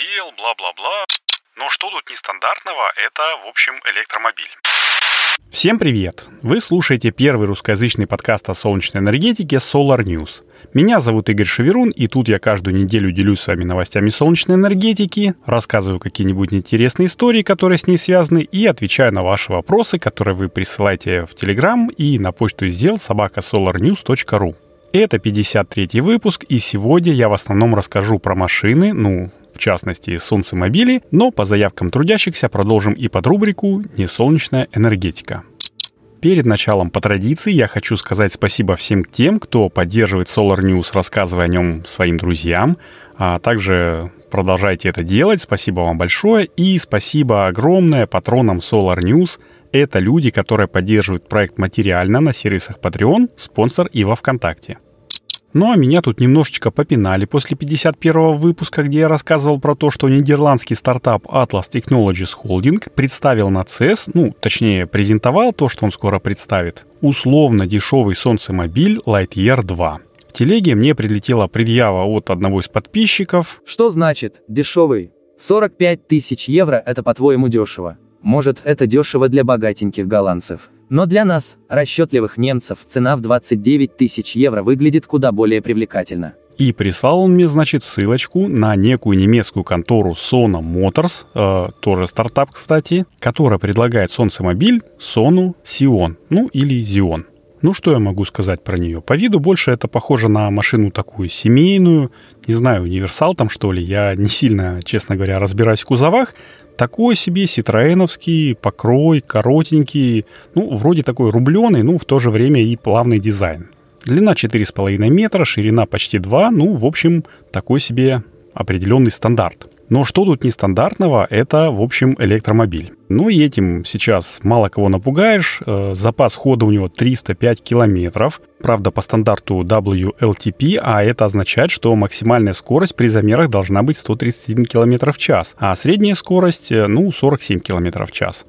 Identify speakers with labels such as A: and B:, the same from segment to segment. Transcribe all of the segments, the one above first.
A: ЗИЛ, бла-бла-бла. Но что тут нестандартного, это, в общем, электромобиль.
B: Всем привет! Вы слушаете первый русскоязычный подкаст о солнечной энергетике Solar News. Меня зовут Игорь Шеверун, и тут я каждую неделю делюсь с вами новостями солнечной энергетики, рассказываю какие-нибудь интересные истории, которые с ней связаны, и отвечаю на ваши вопросы, которые вы присылаете в Телеграм и на почту сдел собака solarnews.ru. Это 53-й выпуск, и сегодня я в основном расскажу про машины, ну, в частности, солнцемобили, но по заявкам трудящихся продолжим и под рубрику «Несолнечная энергетика». Перед началом по традиции я хочу сказать спасибо всем тем, кто поддерживает Solar News, рассказывая о нем своим друзьям, а также продолжайте это делать. Спасибо вам большое. И спасибо огромное патронам Solar News. Это люди, которые поддерживают проект материально на сервисах Patreon, спонсор и во Вконтакте. Ну а меня тут немножечко попинали после 51 выпуска, где я рассказывал про то, что нидерландский стартап Atlas Technologies Holding представил на CES, ну, точнее, презентовал то, что он скоро представит, условно дешевый солнцемобиль Lightyear 2. В телеге мне прилетела предъява от одного из подписчиков.
C: Что значит «дешевый»? 45 тысяч евро – это по-твоему дешево. Может, это дешево для богатеньких голландцев. Но для нас, расчетливых немцев, цена в 29 тысяч евро выглядит куда более привлекательно.
B: И прислал он мне, значит, ссылочку на некую немецкую контору Sona Motors, э, тоже стартап, кстати, которая предлагает солнцемобиль Sonu Sion, ну или Zion. Ну, что я могу сказать про нее? По виду больше это похоже на машину такую семейную, не знаю, универсал там что ли. Я не сильно, честно говоря, разбираюсь в кузовах. Такой себе ситроеновский покрой, коротенький, ну, вроде такой рубленый, ну, в то же время и плавный дизайн. Длина 4,5 метра, ширина почти 2, ну, в общем, такой себе определенный стандарт. Но что тут нестандартного, это, в общем, электромобиль. Ну и этим сейчас мало кого напугаешь. Э, запас хода у него 305 километров. Правда, по стандарту WLTP, а это означает, что максимальная скорость при замерах должна быть 131 км в час, а средняя скорость, э, ну, 47 км в час.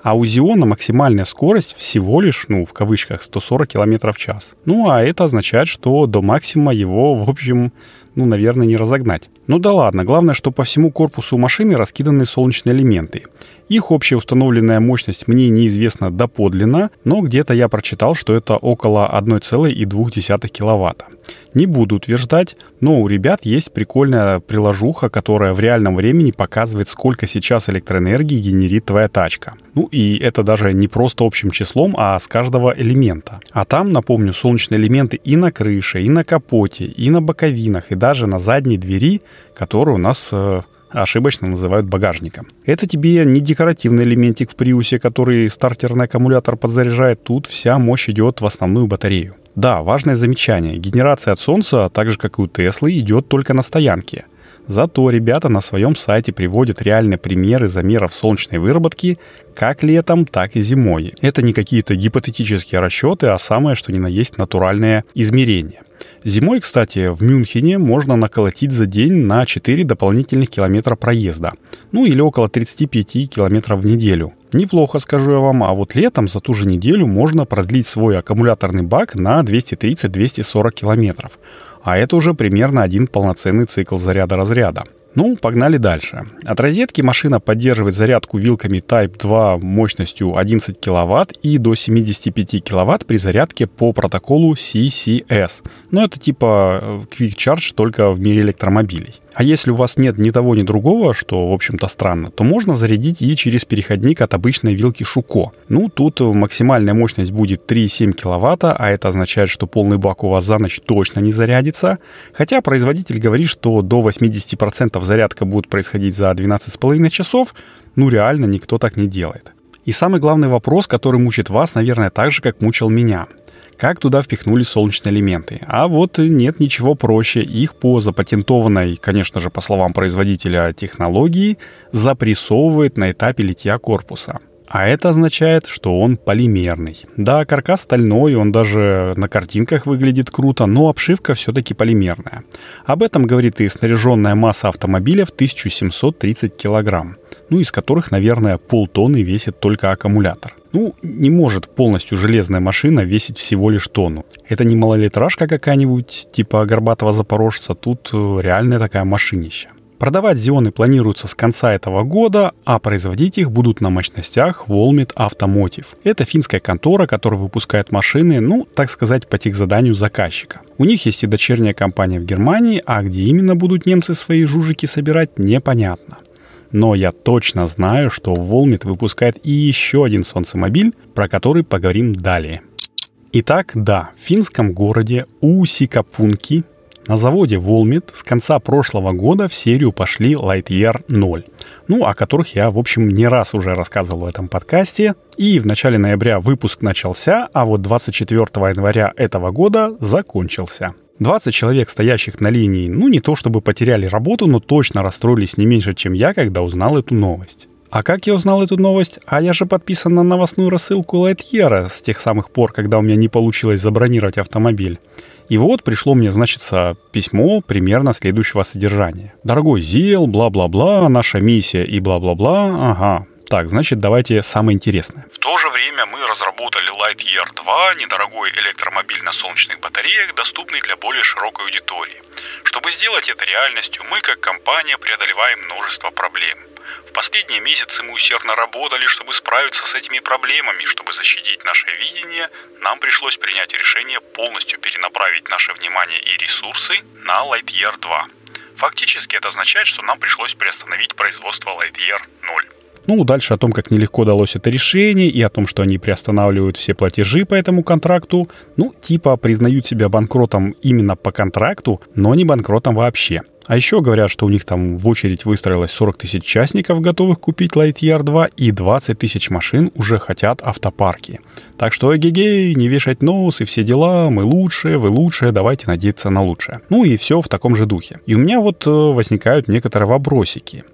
B: А у Зиона максимальная скорость всего лишь, ну, в кавычках, 140 км в час. Ну, а это означает, что до максимума его, в общем, ну, наверное, не разогнать. Ну да ладно, главное, что по всему корпусу машины раскиданы солнечные элементы. Их общая установленная мощность мне неизвестна доподлинно, но где-то я прочитал, что это около 1,2 киловатта. Не буду утверждать, но у ребят есть прикольная приложуха, которая в реальном времени показывает, сколько сейчас электроэнергии генерит твоя тачка. Ну и это даже не просто общим числом, а с каждого элемента. А там, напомню, солнечные элементы и на крыше, и на капоте, и на боковинах, и даже на задней двери, которые у нас э, ошибочно называют багажником. Это тебе не декоративный элементик в приусе, который стартерный аккумулятор подзаряжает. Тут вся мощь идет в основную батарею. Да, важное замечание. Генерация от Солнца, так же как и у Теслы, идет только на стоянке. Зато ребята на своем сайте приводят реальные примеры замеров солнечной выработки как летом, так и зимой. Это не какие-то гипотетические расчеты, а самое что ни на есть натуральное измерение. Зимой, кстати, в Мюнхене можно наколотить за день на 4 дополнительных километра проезда. Ну или около 35 километров в неделю. Неплохо, скажу я вам, а вот летом за ту же неделю можно продлить свой аккумуляторный бак на 230-240 километров. А это уже примерно один полноценный цикл заряда-разряда. Ну, погнали дальше. От розетки машина поддерживает зарядку вилками Type 2 мощностью 11 кВт и до 75 кВт при зарядке по протоколу CCS. Ну, это типа э, Quick Charge только в мире электромобилей. А если у вас нет ни того, ни другого, что, в общем-то, странно, то можно зарядить и через переходник от обычной вилки Шуко. Ну, тут максимальная мощность будет 3,7 кВт, а это означает, что полный бак у вас за ночь точно не зарядится. Хотя производитель говорит, что до 80% зарядка будет происходить за 12,5 часов, ну реально никто так не делает. И самый главный вопрос, который мучит вас, наверное, так же, как мучил меня – как туда впихнули солнечные элементы. А вот нет ничего проще. Их по запатентованной, конечно же, по словам производителя технологии, запрессовывает на этапе литья корпуса. А это означает, что он полимерный. Да, каркас стальной, он даже на картинках выглядит круто, но обшивка все-таки полимерная. Об этом говорит и снаряженная масса автомобиля в 1730 килограмм, ну из которых, наверное, полтонны весит только аккумулятор. Ну, не может полностью железная машина весить всего лишь тонну. Это не малолитражка какая-нибудь, типа горбатого запорожца, тут э, реальная такая машинища. Продавать Зионы планируется с конца этого года, а производить их будут на мощностях Volmit Automotive. Это финская контора, которая выпускает машины, ну, так сказать, по техзаданию заказчика. У них есть и дочерняя компания в Германии, а где именно будут немцы свои жужики собирать, непонятно. Но я точно знаю, что Volmit выпускает и еще один солнцемобиль, про который поговорим далее. Итак, да, в финском городе Усикапунки на заводе Volmit с конца прошлого года в серию пошли Lightyear 0, ну, о которых я, в общем, не раз уже рассказывал в этом подкасте. И в начале ноября выпуск начался, а вот 24 января этого года закончился. 20 человек, стоящих на линии, ну не то чтобы потеряли работу, но точно расстроились не меньше, чем я, когда узнал эту новость. А как я узнал эту новость? А я же подписан на новостную рассылку Lightyear с тех самых пор, когда у меня не получилось забронировать автомобиль. И вот пришло мне, значит, письмо примерно следующего содержания. Дорогой Зил, бла-бла-бла, наша миссия и бла-бла-бла. Ага, так, значит, давайте самое интересное.
A: В то же время мы разработали Lightyear 2, недорогой электромобиль на солнечных батареях, доступный для более широкой аудитории. Чтобы сделать это реальностью, мы как компания преодолеваем множество проблем – в последние месяцы мы усердно работали, чтобы справиться с этими проблемами. Чтобы защитить наше видение, нам пришлось принять решение полностью перенаправить наше внимание и ресурсы на Lightyear 2. Фактически это означает, что нам пришлось приостановить производство Lightyear 0.
B: Ну, дальше о том, как нелегко далось это решение, и о том, что они приостанавливают все платежи по этому контракту. Ну, типа признают себя банкротом именно по контракту, но не банкротом вообще. А еще говорят, что у них там в очередь выстроилось 40 тысяч участников, готовых купить Lightyear 2, и 20 тысяч машин уже хотят автопарки. Так что эгегей, не вешать нос и все дела, мы лучшие, вы лучшие, давайте надеяться на лучшее. Ну и все в таком же духе. И у меня вот э, возникают некоторые вопросики.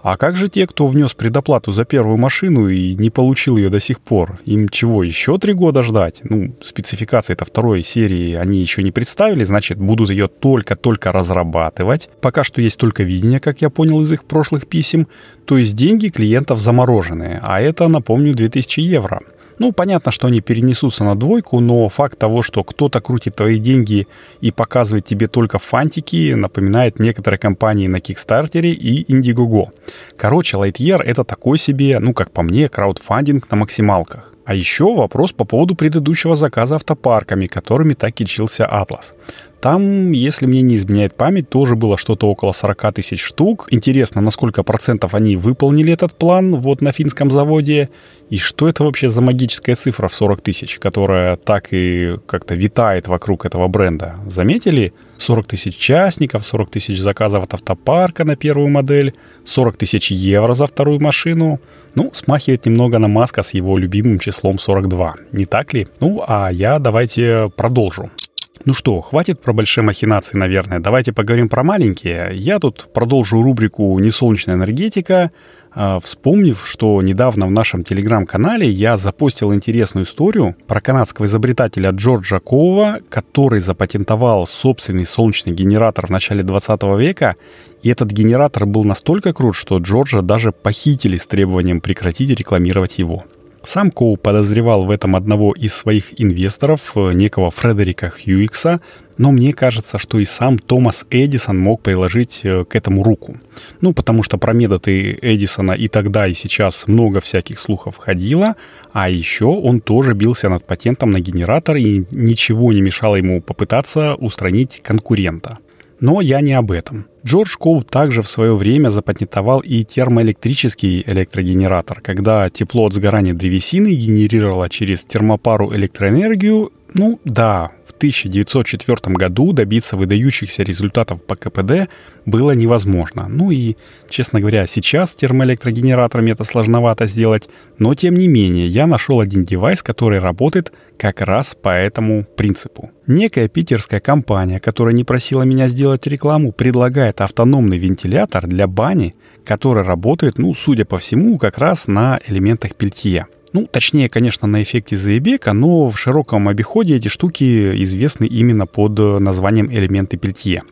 B: А как же те, кто внес предоплату за первую машину и не получил ее до сих пор? Им чего, еще три года ждать? Ну, спецификации это второй серии они еще не представили, значит, будут ее только-только разрабатывать. Пока что есть только видение, как я понял из их прошлых писем. То есть деньги клиентов замороженные, а это, напомню, 2000 евро. Ну, понятно, что они перенесутся на двойку, но факт того, что кто-то крутит твои деньги и показывает тебе только фантики, напоминает некоторые компании на Кикстартере и Indiegogo. Короче, Lightyear — это такой себе, ну, как по мне, краудфандинг на максималках. А еще вопрос по поводу предыдущего заказа автопарками, которыми так кичился Атлас. Там, если мне не изменяет память, тоже было что-то около 40 тысяч штук. Интересно, на сколько процентов они выполнили этот план вот на финском заводе. И что это вообще за магическая цифра в 40 тысяч, которая так и как-то витает вокруг этого бренда? Заметили? 40 тысяч частников, 40 тысяч заказов от автопарка на первую модель, 40 тысяч евро за вторую машину. Ну, смахивает немного на Маска с его любимым числом 42. Не так ли? Ну, а я давайте продолжу. Ну что, хватит про большие махинации, наверное. Давайте поговорим про маленькие. Я тут продолжу рубрику «Несолнечная энергетика», а, вспомнив, что недавно в нашем телеграм-канале я запостил интересную историю про канадского изобретателя Джорджа Коува, который запатентовал собственный солнечный генератор в начале 20 века, и этот генератор был настолько крут, что Джорджа даже похитили с требованием прекратить рекламировать его. Сам Коу подозревал в этом одного из своих инвесторов, э, некого Фредерика Хьюикса, но мне кажется, что и сам Томас Эдисон мог приложить э, к этому руку. Ну, потому что про методы Эдисона и тогда, и сейчас много всяких слухов ходило, а еще он тоже бился над патентом на генератор, и ничего не мешало ему попытаться устранить конкурента. Но я не об этом. Джордж Коу также в свое время запатентовал и термоэлектрический электрогенератор, когда тепло от сгорания древесины генерировало через термопару электроэнергию. Ну да, 1904 году добиться выдающихся результатов по КПД было невозможно. Ну и, честно говоря, сейчас термоэлектрогенераторами это сложновато сделать, но тем не менее я нашел один девайс, который работает как раз по этому принципу. Некая питерская компания, которая не просила меня сделать рекламу, предлагает автономный вентилятор для бани, который работает, ну, судя по всему, как раз на элементах пельтье. Ну, точнее, конечно, на эффекте Заебека, но в широком обиходе эти штуки известны именно под названием элементы Пельтье.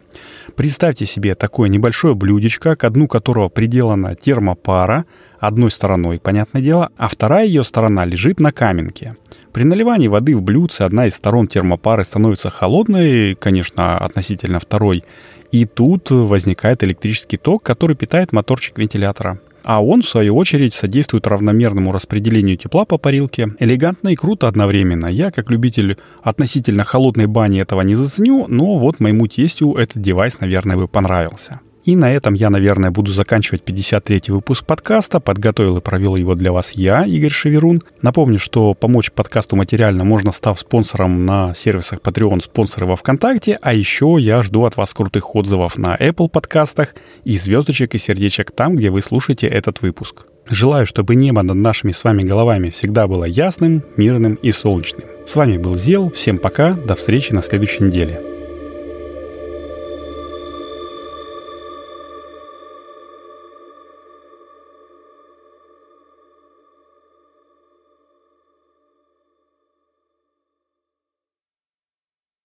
B: Представьте себе такое небольшое блюдечко, к дну которого приделана термопара, одной стороной, понятное дело, а вторая ее сторона лежит на каменке. При наливании воды в блюдце одна из сторон термопары становится холодной, конечно, относительно второй, и тут возникает электрический ток, который питает моторчик вентилятора. А он, в свою очередь, содействует равномерному распределению тепла по парилке. Элегантно и круто одновременно. Я, как любитель относительно холодной бани, этого не заценю, но вот моему тестю этот девайс, наверное, бы понравился. И на этом я, наверное, буду заканчивать 53-й выпуск подкаста. Подготовил и провел его для вас я, Игорь Шеверун. Напомню, что помочь подкасту материально можно, став спонсором на сервисах Patreon, спонсоры во ВКонтакте. А еще я жду от вас крутых отзывов на Apple подкастах и звездочек и сердечек там, где вы слушаете этот выпуск. Желаю, чтобы небо над нашими с вами головами всегда было ясным, мирным и солнечным. С вами был Зел. Всем пока. До встречи на следующей неделе.